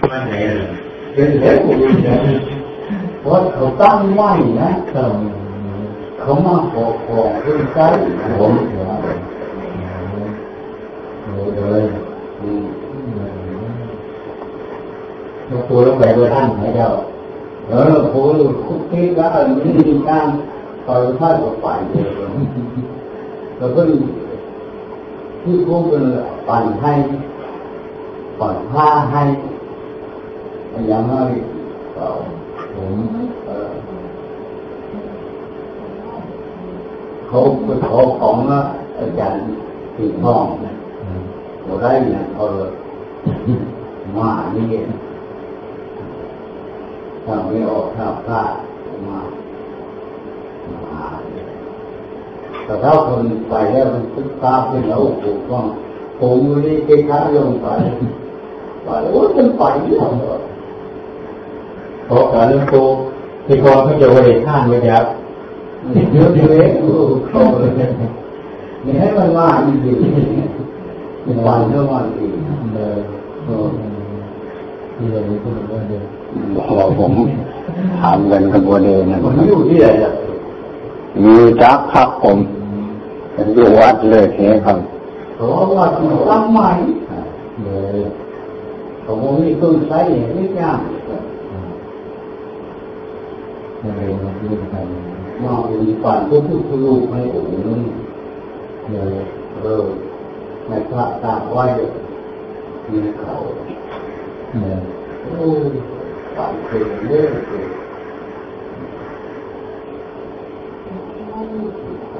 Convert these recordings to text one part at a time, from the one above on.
ว่าไหนอะเป็นแผลกูเนี่ยเพราะเขาตั้งไว้นะเขามาขอของขึ้นใจผมเลยเราตัวเราไปโดยานไหมเจ้าเออผมเดียวแล้วก็ที่พวกเป็นปั่นให้ปั่นผ้าให้ออยก็ผมเขาไปขอของนะอาจารย์ตีห้องเราได้เนี่ยเขามานี่ถ้าไม่ออกถ้าพลาดมามาแต่ถ้าคนไปแล้วมันตึกตาเป็นแล้วถูกต้องผมนี่เกล้าลงไปไปโอ้ยมันไปแล้วเพราะการเรื่องโตที่กองเขาจะเอาเด็กข้างไว้ครับเยอะเลยเข้าเลยนี่ให้มันว่าอีกทีวันเท่าวันอีกเลยที่เราพูดว่าเดิมพอผมถามกันกับบัวเดนนะมันอยู่ที่ไหนล่ะอยู่จักครับผมเป็นอยู่วัดเลยเฮ้ครับเพราะว่าตั้งใหม่เลยเขาบอกมีเครื่องใช้ไม่ยาก อะไรมาพูดกันมามีฝันก็พูดทะลุให้ผมนึงเลยเออในพระตากไว้มีเขาเลยโอ้ฝันเคยเรื่อย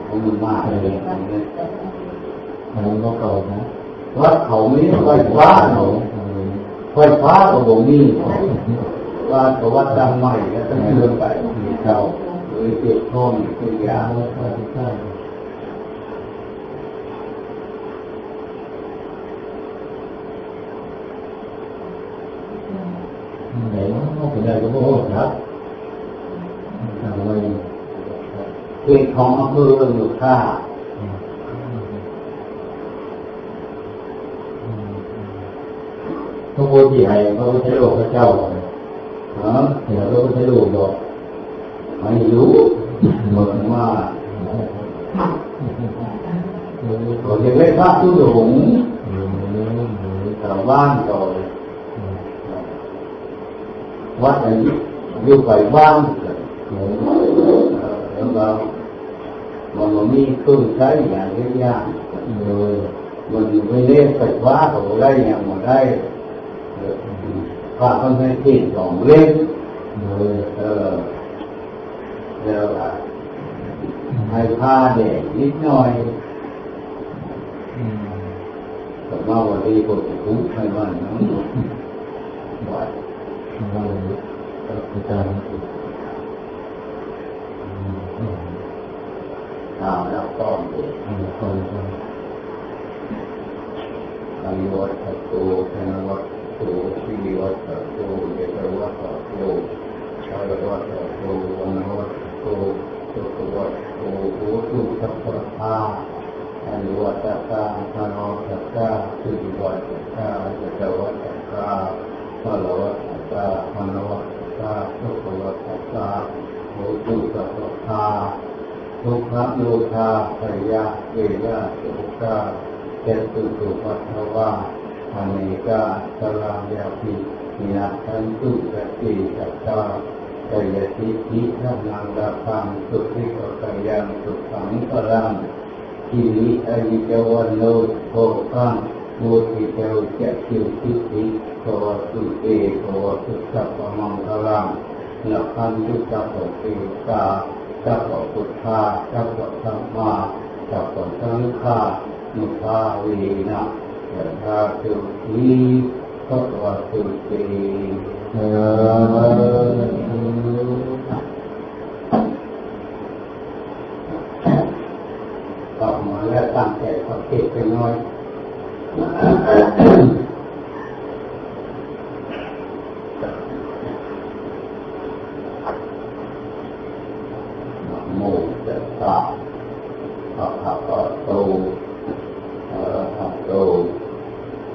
ผมมันมากเลยอันนั้นก็เก่านะว่าเขาไม่ไฟฟ้าเขาไฟฟ้าก็บ่มีว่าเขาวัดดังใหม่แล้วต้องเดินไป เขาหรือเจ็บท้องเป็นยาว่าว่าที่ใช่ไหนว่าเป็นอะไรก็บอกครับทำไว้เขตของอำเภออยู่ท่าพระโพธิไทยพระพุทธโลกพระเจ้าเนาะเดี๋ยวพระพุทธโลกบอก ไม่รู้เหมือนว่าเขาจะได้พระทุดงค์ชาวบ้านก็วัดอันอยู่ไปบ้านแล้วก็มันมีเครื่องใช้อย่างเยอะๆเลยมันไม่เล่นไฟฟ้าเขาได้อย่างมาได้พระเขาให้ที่สองเล่นเลยเออ แล้วให้ผ้าเด็กนิดหน่อยแต่ว่าวันนี้ผมทุกข์ให้มันนะว่าว่าอาจารย์ตามแล้วต้องเด็กคอยคอยอริวัตโตธนวัตโตชีวัตโตเยตวัตโตชาลวัตโตวันวัตโตสุขวัตโตโหตุสัพพะอริวัตตาธนวัตตาสุริวัตตาเยตวัตตาชาลวัตตาวันวัตตาสุขวัตตาโหตุสัพพะทุกขโลคาภยาเวยาสุขะเจตุสุปัทวาอเนกาสลายาภิญาทันตุสติสัตตา เยติทิทังนังราคังสุขิกกายังสุขังปรังทิริอริจวันโนโภคังโมทิเตวเจติสิทธิโกสุเตโกสุสัพพมังคลังนักขันตุสัพพเตกาสัพพุทธาสัพพธรรมาสัพพสังฆามุทาวีนะยะธาสุขีพระวสุตีเออ ต่อมาแล้วตั้งใจขอเทศไปน้อยโมจะตาพระภะคะโตอะระหะโต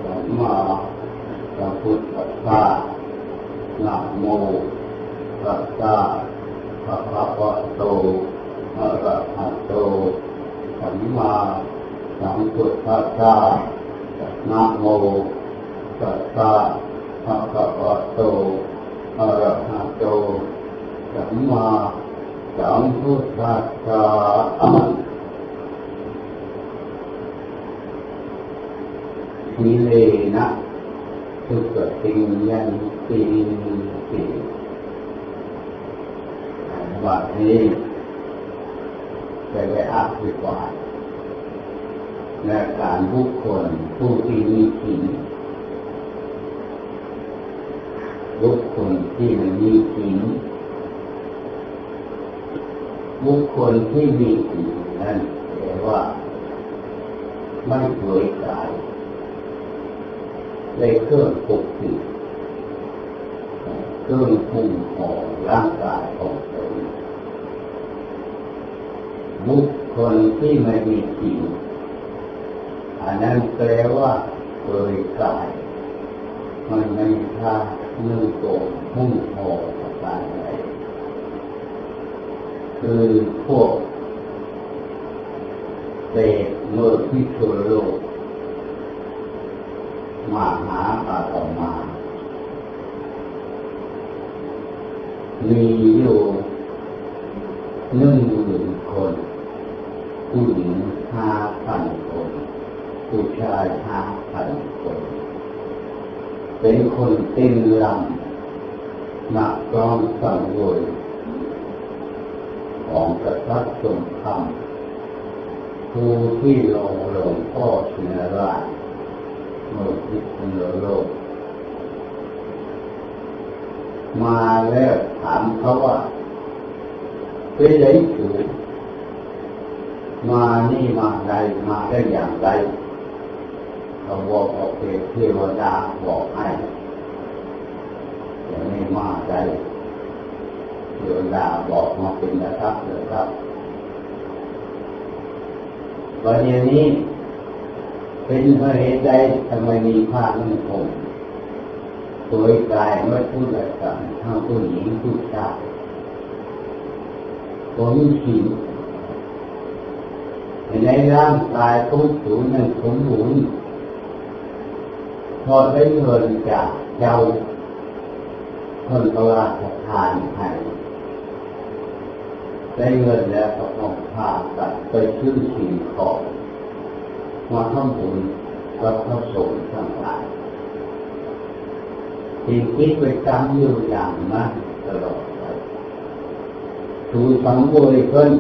สัมมาสัมพุทธัสสะ นะโมตัสสะภะคะวะโตอะระหะโตสัมมาสัมพุทธัสสะ นะโมตัสสะภะคะวะโตอะระหะโตสัมมาสัมพุทธัสสะทีเลนะทุกสิ่งยันติติวันนี้จะได้อธิบาย และการบุคคลผู้ที่มีศีลบุคคลที่ไม่มีศีลบุคคลที่มีศีลนั้นแปลว่า ไม่เผยกายในเครื่องปกปิดเครื่องคุ้มของร่างกายของตนบุคคลที่ไม่มีศีล นนั้นแปลว่าเผยกาย มันไม่ท่าเนื่องโกงมุ่งหอประการใดคือพวกเศษเมื่อที่ทั่วโลกมาหาอาตมา มีอยู่หนึ่งหมื่นคนผู้หญิงห้าพันคนผู้ชายห้าพันคน เป็นคนเต็มลำนักร้องสังเวยของกษัตริย์สงครามผู้ที่ลงหลวงพ่อชินราชเมื่อพิษณุโลก มาแล้วถามเขาว่าเป็นไรถูกมานี่มาใดมาได้อย่างไร เขาบอกโอเคเทวดาบอกให้อย่างนี้มาได้เทวดาบอกมาเป็นนะครับเลยครับวันนี้เป็นเพราะเหตุใดทำไมมีผ้านุ่งห่มสวยกายไม่พูดอะไรกันทั้งผู้หญิงผู้ชายผมผิวในร่างกายของสูงนั้นสมบูรณ์ พอได้เงินจากเจ้าคนพระราชทานให้ได้เงินแล้วก็ต้องพาตัดไปซื้อสิ่งของมาทำบุญกับพระสงฆ์ทั้งหลายสิ่งคิดไปจำอยู่อย่างนั้นตลอดไปถูสังเวยเพิ่น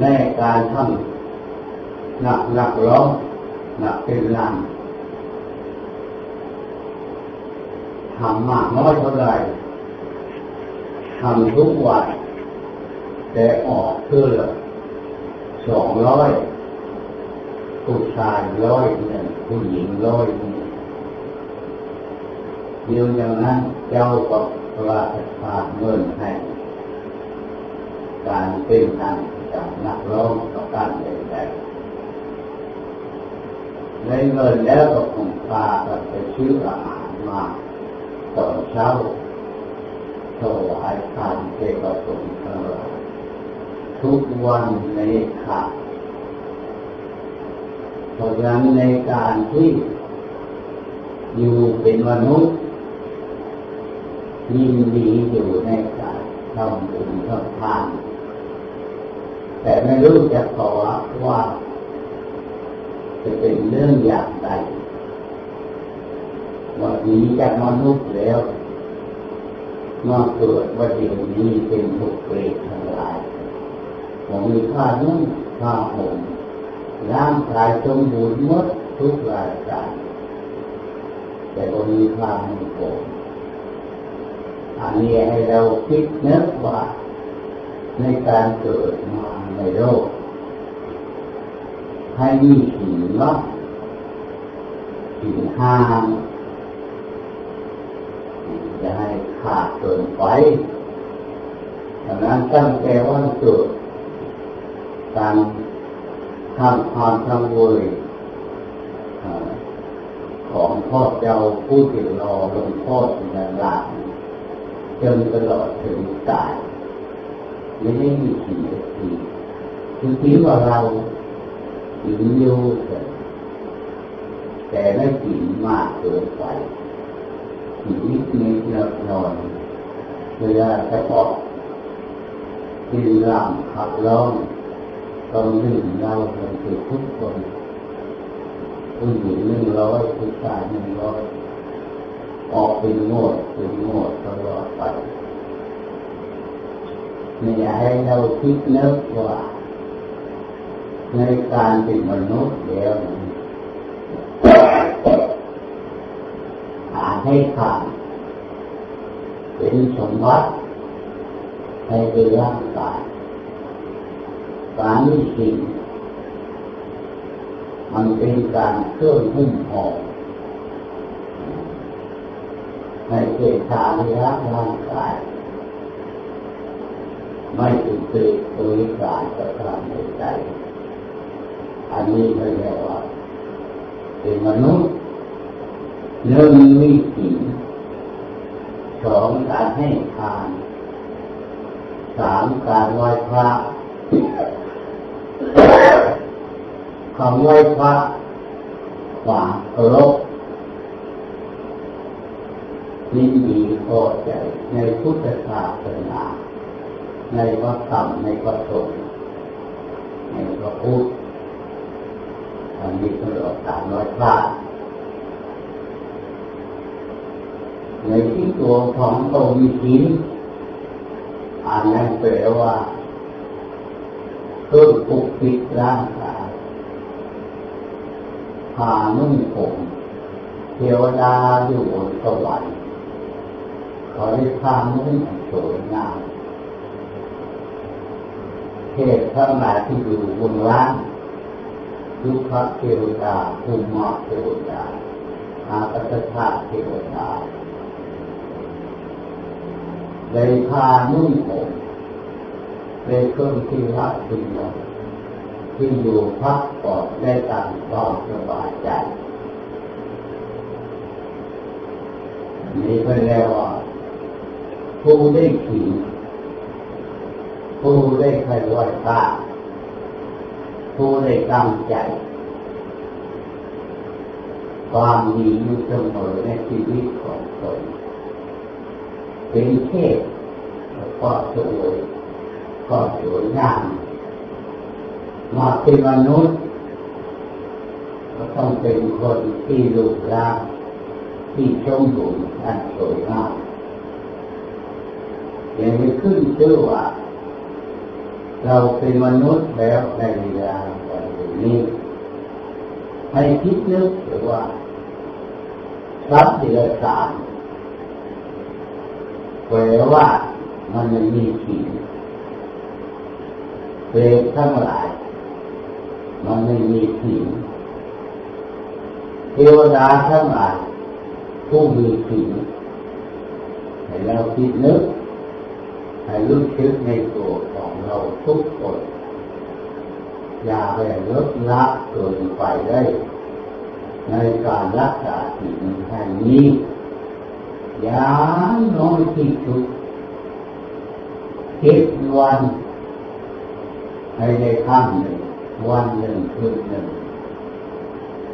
แลกการทำหนักหนักร้องหนักเป็นลาง ทำมากน้อยเท่าไรทำทุกวันแต่ออกเพื่อสองร้อยผู้ชายร้อยหนึ่งผู้หญิงร้อยหนึ่งเดียวอย่างนั้นเจ้าก็พระราชทานเงินให้การเป็นทางจากนักร้องต่อการใดๆในเงินแล้วก็คงพากันไปซื้ออาหารมา ตอนเช้าถวายทานเทวสงฆ์ทั้งหลายทุกวันในขาดเพราะฉะนั้นในการที่อยู่เป็นมนุษย์ยินดีอยู่ในการทำบุญทำทาน แต่ไม่รู้จะขอว่า จะเป็นเรื่องอย่างไร วันนี้จากมนุษย์แล้วมาเกิดวันเดียวนี้เป็นบุคเปรตทั้งหลายผมมีค่านุ่งค่าห่มร่างกายสมบูรณ์หมดทุกรายการแต่ก็มีค่าไม่พออันนี้ให้เราคิดนึกว่าในการเกิดมาในโลกให้มีสิ่งละสิ่งห้ามจะให้ ขาดเกินไปดังนั้นตั้งแต่วันเกิดการทำความทำเวยของพ่อเจ้าผู้ติดรอหลวงพ่อสินลาจนตลอดถึงตายไม่ได้มีสิ่งทีคือคิดว่าเราหิวอยู่แต่ไม่หิวมากเกินไป หิวนิดนิดนอนเวลาจะออกกินรำขับร้องต้องดื่มเราเป็นเกิดทุกคนผู้หญิงหนึ่งร้อยผู้ชายหนึ่งร้อยออกเป็นงวดเป็นงวดตลอดไปไม่อยากให้เราคิดนึกว่าในการเป็นมนุษย์แล้ว ให้ขาดเป็นสมบัติในร่างกายการนี้สิ่งมันเป็นการเคลื่อนหุ้มห่อในเจตาในร่างกายไม่ถูกติดโดยการกระทำในใจอันนี้เรียกว่าเป็นมนุษย์ หนึ่งมีสิ่งสองการให้ทานสามการไหว้พระคำไหว้พระฝาเคารพยินดีพอใจในพุทธศาสนาในพระธรรมในพระสงฆ์ในพระพุทธอันนี้เป็นหลักการไหว้พระ ในที่ตัวของตัวมีศีลอันนั้นแปลว่าเพื่อปกปิดร่างกายผ่านุ่งผมเทวดาอยู่บนสวรรค์ขาได้ผ้านุ่งสวยงามเทพทั้งหลายที่อยู่บนล่างยุคเทวดาภูมิเทวดาอาปัสสะเทวดา ได้ผ้านุ่งผมเป็นเครื่องที่รักที่ยงที่อยู่พักผ่อนได้ตามความสบายใจนี่ก็เรียกว่าผู้ได้ขี่ผู้ได้เคยไหวพระผู้ได้ตั้งใจ ความดีอยู่เสมอในชีวิตของตน เป็นเทพก็สวยก็สวยงามมาเป็นมนุษย์ก็ต้องเป็นคนที่รูปร่างที่สมบูรณ์อันสวยงามอย่างนี้ขึ้นชื่อว่าเราเป็นมนุษย์แล้วในเวลาวันนี้ให้คิดนึกหรือว่าทรัพย์เดรัจฉาน แปลว่ามันไม่มีขีดเปรตทั้งหลาย มันไม่มีขีดเทวดาทั้งหลายผู้มีขีดให้เราคิดนึกให้รู้ชึกในตัวของเราทุกคน อย่าไปลดละเกินไปได้ ในการรักษาสิ่งแห่งนี้ ย่างน้อยที่สุดเจ็ดวันให้ได้ข้ามหนึ่งวันหนึ่งคืนหนึ่ง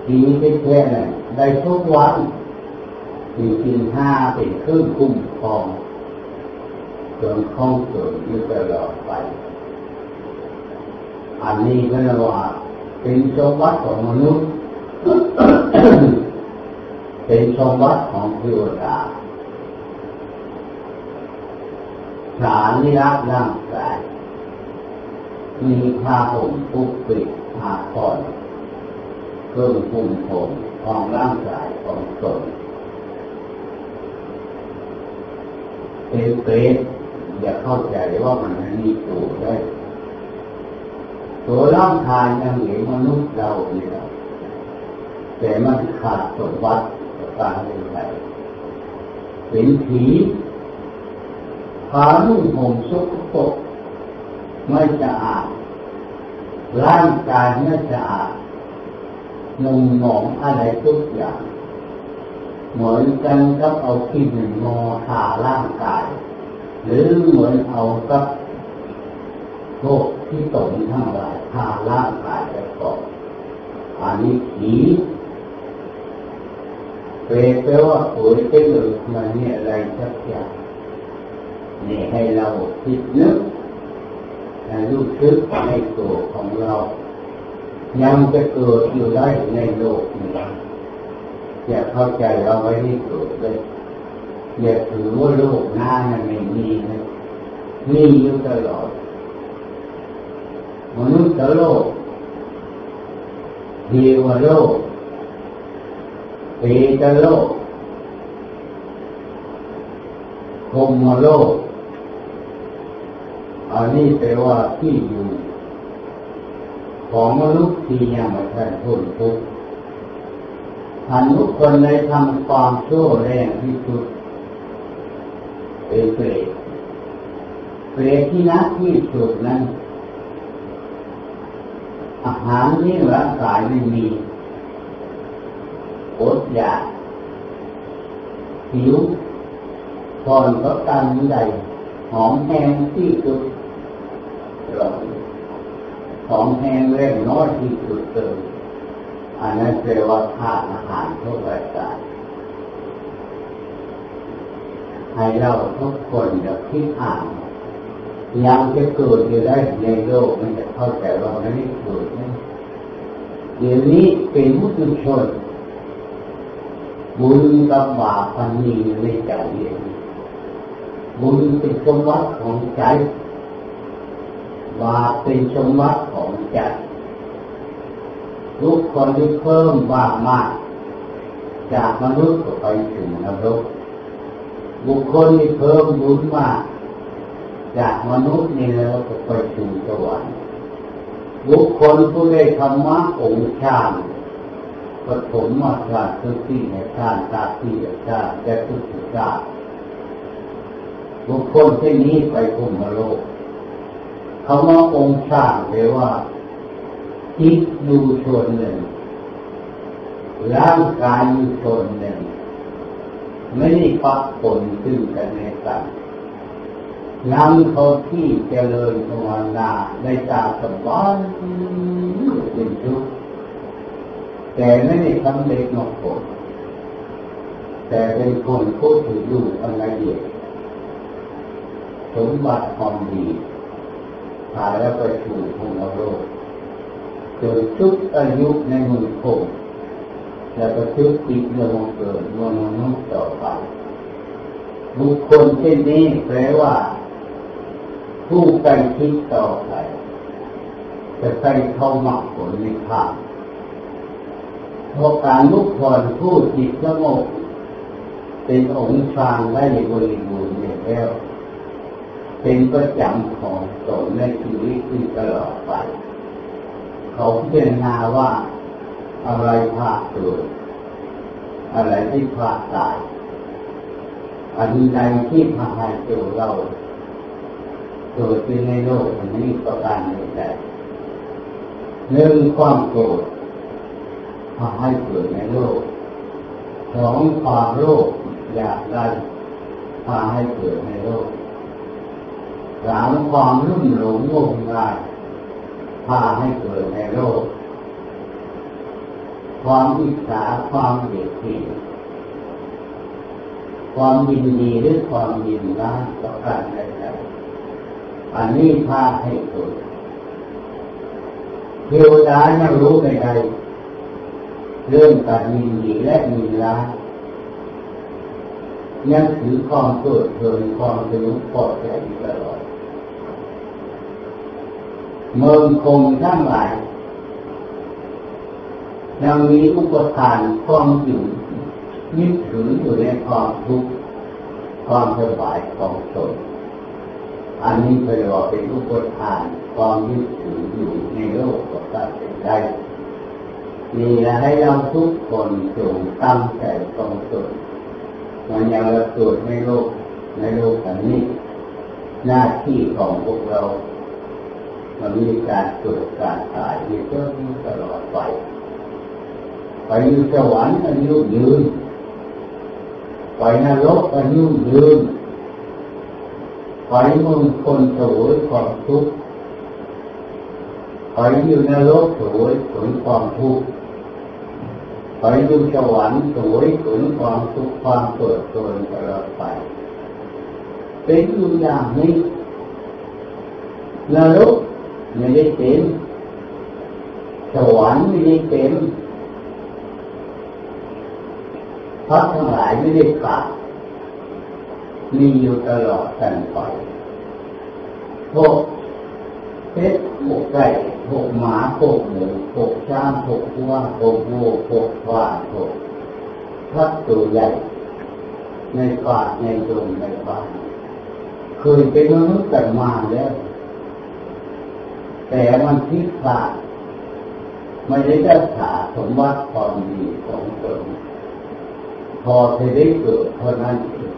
ทีนี้แค่ไหนได้ทุกวันมีกินห้าเป็นเครื่องคุ้มครองจนคล่องเกิดอยู่ตลอดไป อันนี้ก็เรียกว่าเป็นสมบัติของมนุษย์ เป็นสมบัติของเทวดา สารนิรักร่างกาย มีผ้าห่มปุกปิดผ้าผ่อนเครื่องคุมผมของร่างกายของตนเป็นเปรตอย่าเข้าใจว่ามันมีตัวได้ ตัวร่างกายยังเห็นมนุษย์เราเนี่ยแต่มันขาดสมบัติการเป็นไงเป็นผี พานุ่งห่มสุกปกไม่สะอาดร่างกายไม่สะอาดนุ่งหมองอะไรทุกอย่างเหมือนกันกับเอาขี้หนึ่งงอทาร่างกาย หรือเหมือนเอากับโรคที่ตนทั้งหลายทาร่างกายไปก่อนอันนี้ผีเปรตแปลว่าโวยเจือมันเนี่ยอะไรสักอย่าง นี่ให้เราคิดนึกให้รู้สึกในตัวของเรา ยังจะเกิดอยู่ได้ในโลกนี้อย่าเข้าใจเราไว้ที่เกิดเลยอย่าถือว่าโลกหน้ามันไม่มีนะมีอยู่ตลอดมนุษย์โลกเทวโลกเปตโลก พรมโลก อันนี้แปลว่าที่อยู่ของมนุษย์ที่ยังไม่ทันพ้นทุกข์อันทุกคนในทำความชั่วแรงที่สุดเป็นเปรตเปรตที่นักที่สุดนั้น อาหารที่ร่างกายไม่มีอดอยากหิว ตอนก็กันใดหอมแห้งที่สุดหลงหอมแห้งเร่งน้อยที่สุดเติมอันนั้นแปลว่าขาดอาหารทุกรายการให้เราทุกคนอย่าคิดอ่านยังจะเกิดอยู่ได้ในโลกมันจะเข้าใจว่าไม่ได้เกิดนะเดี๋ยวนี้เป็นมุสลิมชนบุญกับบาปมันมีในใจเอง บุญเป็นสมบัติของใจบาปเป็นสมบัติของใจทุกคนที่เพิ่มบาปมาก จากมนุษย์ก็ไปถึงนรกบุคคลที่เพิ่มบุญมาก จากมนุษย์นี่แล้วก็ไปถึงสวรรค์บุคคลผู้ได้ธรรมะองค์ชาติปฐมมาชาติทุกที่ในชาติตาที่ชาติและทุกชาติ บุคคลที่นนี้ไปภูมิโลกเขามาองค์ชาติเลยว่าจิตอยู่ส่วนหนึ่ง ร่างกายอยู่ส่วนหนึ่ง ไม่ได้ปักผลซึ่งกันในกันยังเขาที่เจริญภาวนาในตาสบายเป็นทุกข์แต่ไม่ได้ทำเล็กนอกผลแต่เป็นคนผู้ถืออยู่อันละเอียด สมบัติความดีตายแล้วไปสู่ภูมิโลกจนทุกอายุในมือคงแล้วก็ทุกติดลงเกิดมนุษย์ต่อไปบุคคลเช่นนี้แปลว่า ผู้ใกล้ชิดต่อไปจะใกล้เข้ามักผลในทางเพราะการลุกผ่อนผู้จิตสงบเป็นองค์ฌานได้บริบูรณ์แล้ว เป็นประจำของตนในชีวิตที่ตลอดไป เขาพิจารณาว่าอะไรพาเกิดอะไรที่พาตายอันใดที่พาให้ตัวเราเกิดขึ้นในโลกอันนี้ประการใดหนึ่งความโกรธพาให้เกิดในโลกสองความโลภอยากได้พาให้เกิดในโลก สามความรุ่มหลงงมงายพาให้เกิดในโลก ความอิจฉาความเบียดเบียนความยินดีหรือความยินร้ายต่อการใดๆอันนี้พาให้เกิดเทวดายังรู้ในใดเรื่องการยินดีและยินร้ายยังถือความเกิดเพลินความสนุกพอใจตลอด เมืองคงทั้งหลายยังมีอุปทานความอยู่ยึดถืออยู่ในความทุกข์ความสบายของตนอันนี้เป็นว่าเป็นอุปทานความยึดถืออยู่ในโลกก็เป็นได้นี่และให้เราทุกคนจงตั้งใจตรงตนมันยังเราตรวจในโลกในโลกอันนี้ หน้าที่ของพวกเรา มันมีการตรวจการตายมีเพิ่มตลอดไป ไปอยู่สวรรค์อายุยืน ไปนรกอายุยืน ไปเมืองคนสวยความทุกข์ ไปอยู่ในโลกสวยผลความทุกข์ ไปอยู่สวรรค์สวยผลความทุกข์ความเปิดตัวตลอดไป เป็นอยู่อย่างนี้นรก ไม่ได้เป็นสวรรค์ไม่ได้เป็นพระทั้งหลายไม่ได้กลับมีอยู่ตลอดกันไปพวกเพชรพวกไก่พวกหมาพวกหมูพวกช้างพวกวัวพวกวัวพวกควายพวกทัดตัวใหญ่ในป่าในดงในบ้านเคยเป็นมนุษย์กันมาแล้ว แต่มันพิดพลาดไม่ได้รักษาสมบัติความดีของตนพอจะได้เกิดเท่านั้นเอง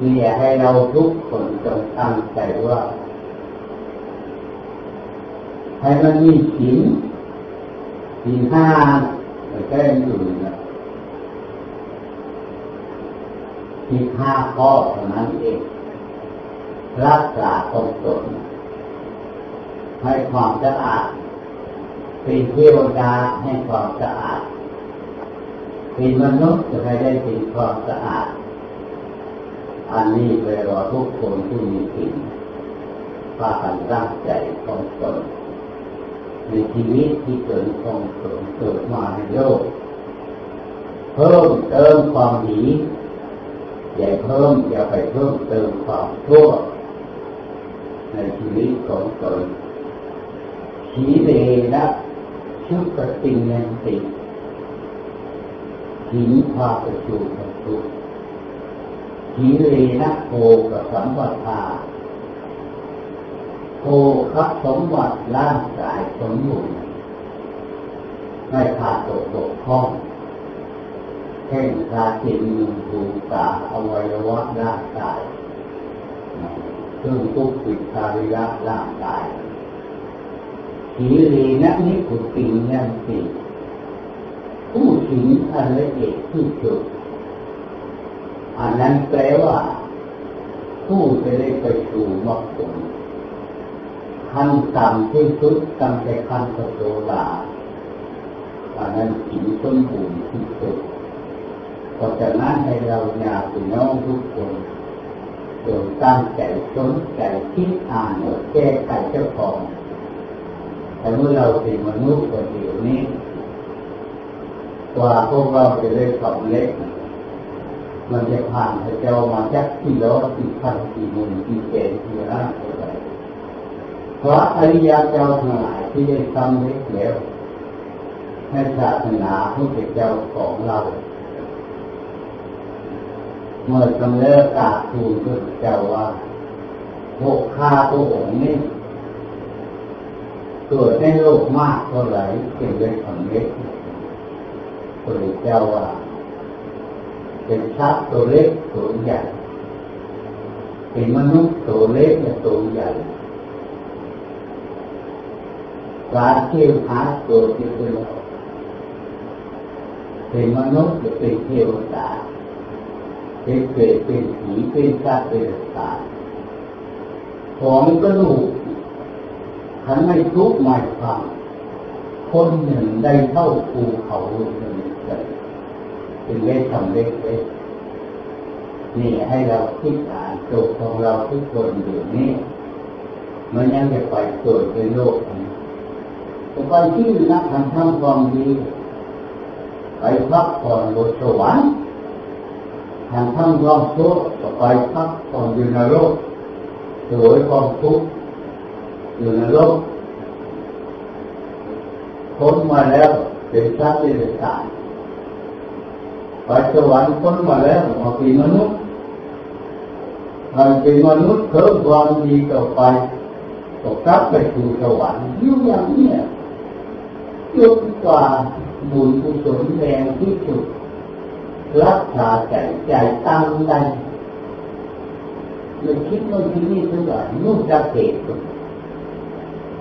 นี่ให้เราทุกคนจงตั้งใจว่า ให้มันมีศีลศีลห้าไม่ใช่อยู่นะศีลห้าข้อเท่านั้นเองรักษาตรงตน ให้ความสะอาด เป็นเทวดาให้ความสะอาด เป็นมนุษย์จะให้ได้เป็นความสะอาด อันนี้แปลว่าทุกคนที่มีสิ่งพากันตั้งใจของตนในชีวิตที่เกิดของตนเกิดมาในโลก เพิ่มเติมความดีอย่าเพิ่มอย่าไปเพิ่มเติมความชั่วในชีวิตของตน สีเลนะชุกติยันติหินพาประจูประจุหิเลนะโภกสัมปทาโภคับสมบัติร่างกายสมบูรณ์ไม่ขาดตกบกพร่องแข้งขาจิมือหูตาอวัยวะร่างกายเครื่องทุกปิดาริยะร่างกาย สีรีนะนิพุติยันติผู้ถึงอันละเอียดที่สุดอันนั้นแปลว่า ผู้จะได้ไปสู่มรรคผลขั้นต่ำที่สุดตั้งแต่ขั้นสโตดาอันนั้นถึงต้นบูรณ์ที่สุดเพราะฉะนั้นให้เราอยากพี่น้องทุกคนโดยตั้งใจสนใจคิดอ่านแก้ไขเจ้าของ แต่เมื่อเราเป็นมนุษย์คนเดียวนี้กว่าพวกเราจะได้สำเร็จมันจะผ่านพระเจ้ามาจากที่ล้อยที่พันที่หมุนที่เจนที่ร่างอะไรพระอริยเจ้าทั้งหลายที่ได้สำเร็จแล้วในศาสนาพระเจ้าของเรา เมื่อสำเร็จกาทูลพระเจ้าว่าพวกข้าพระองค์นี้ เกิดในโลกมากเท่าไหร่เป็นได้สำเร็จพระเจ้าว่า เป็นพระตัวเล็กตัวใหญ่ เป็นมนุษย์ตัวเล็กและตัวใหญ่การเที่ยวหาตัวที่เป็นเป็นมนุษย์หรือเป็นเทวดาเป็นเปรตเป็นผีเป็นสัตว์เป็นสัตว์ของกระดูก ขันไม่ทุกข์ไม่ฟังคนหนึ่งได้เท่าภูเขาหนึ่งเลยเป็นเล็กทำเล็กเล็กนี่ให้เราคิดอ่านตัวของเราทุกคนอยู่นี่มันยังจะไปเกิดในโลกนี้แต่ไปที่นักทำทำความดีไปพักผ่อนบนสวรรค์ทำทำความชั่วก็ไปพักผ่อนอยู่ในโลกสวยความทุกข์ อยู่ในโลกพ้นมาแล้วเป็นชาติเดรัจฉานไปสวรรค์พ้นมาแล้วมาเป็นมนุษย์ถ้าเป็นมนุษย์เพิ่มความดีต่อไปก็กลับไปสู่สวรรค์อยู่อย่างนี้จนกว่าบุญกุศลแรงที่สุดรักษาใจใจตั้งได้ไม่คิดว่าที่นี่เท่าไหร่นู่นจะเกิด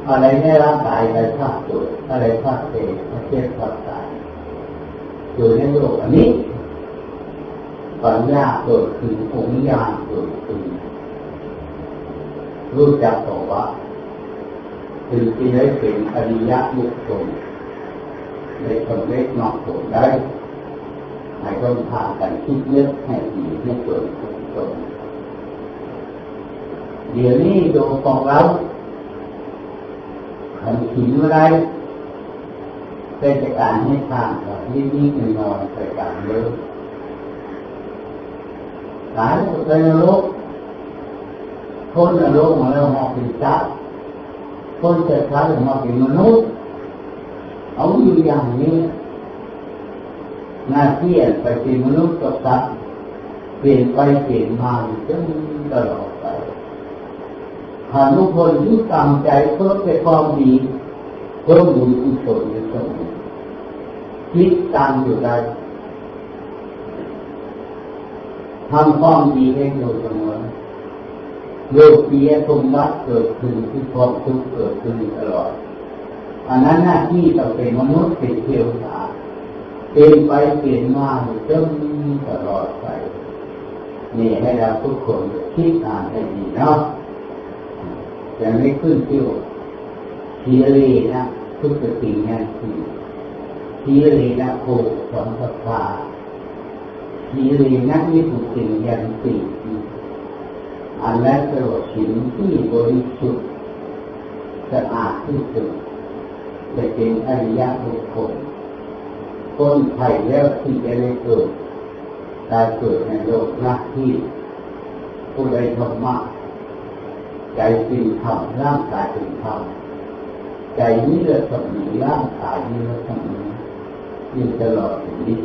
อะไรในร่างกายอะไรภาคตัวอะไรภาคเตะเจ็บภาคตายอยู่ในโลกอันนี้ปัญญาเกิดขึ้นองค์ญาณเกิดขึ้นรู้จักตัวว่าถึงที่ได้เป็นอริยะบุคคลในคนเล็กนอกตัวได้ให้ต้องพากันคิดเยอะให้ดีให้เกิดผลตนเดี๋ยวนี้ดูของเรา ขันขินอะไรเป็นการให้ทานกับนิดๆหน่อยๆเป็นการเยอะตายในนรกคนนรกมาแล้วมาเป็นจ้าคนเสร็จแล้วมาเป็นมนุษย์เอาอยู่อย่างนี้หน้าที่ไปเป็นมนุษย์กับสัตว์เปลี่ยนไปเปลี่ยนมาจนตลอด หาทุกคนที่ตั้งใจเพื่อเป็นความดีเพิ่มบุญกุศลอยู่เสมอคิดตามอยู่ได้ทำความดีให้อยู่เสมอโลกียสมบัติเกิดขึ้นที่ความทุกข์เกิดขึ้นตลอดอันนั้นหน้าที่ต้องเป็นมนุษย์เป็นเทวดาเป็นไปเปลี่ยนมาจนตลอดไปนี่ให้เราทุกคนคิดอ่านให้ดีเนาะ จะไม่ขึ้นที่ว่าทีรีนะทุกสิ่งเนี่ยคือทีรีนะโคสอสัพพาทีรีนะวิสุทธิยันติอันนั้นเป็นสิ่งที่บริสุทธิ์สะอาดที่สุดจะเป็นอริยบุคคลคนไทยแล้วที่จะได้เกิดได้เกิดในโลกหน้าที่ผู้ใดธรรมะ ใจเป็นธรรมร่างกายเป็นธรรมใจนี้เลือดสมีร่างกายนี้เลือดสมีอยู่งตลอดชีวิต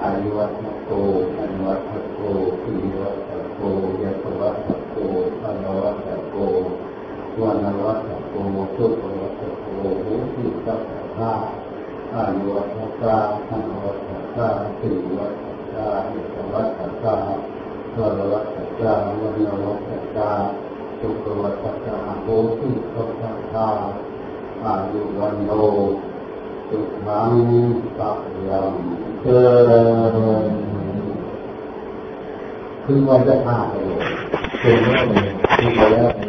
อายุวัตโกอนุวัตโกปิวัตโกยะตวัตโกอนุวัตโกวานวัตโกสุปวัตโกหูทิสัพพะอายุวัตกาอนุวัตกาปิวัตกาอิสวัตกา วานวัตจาวันวัตจาสุปวัตจาโหติสัพพะอายุวันโนสุขังสัพยังเจริญคือวันจะผ่าไปเลยเป็นเรื่องนึ่งที่แล้ว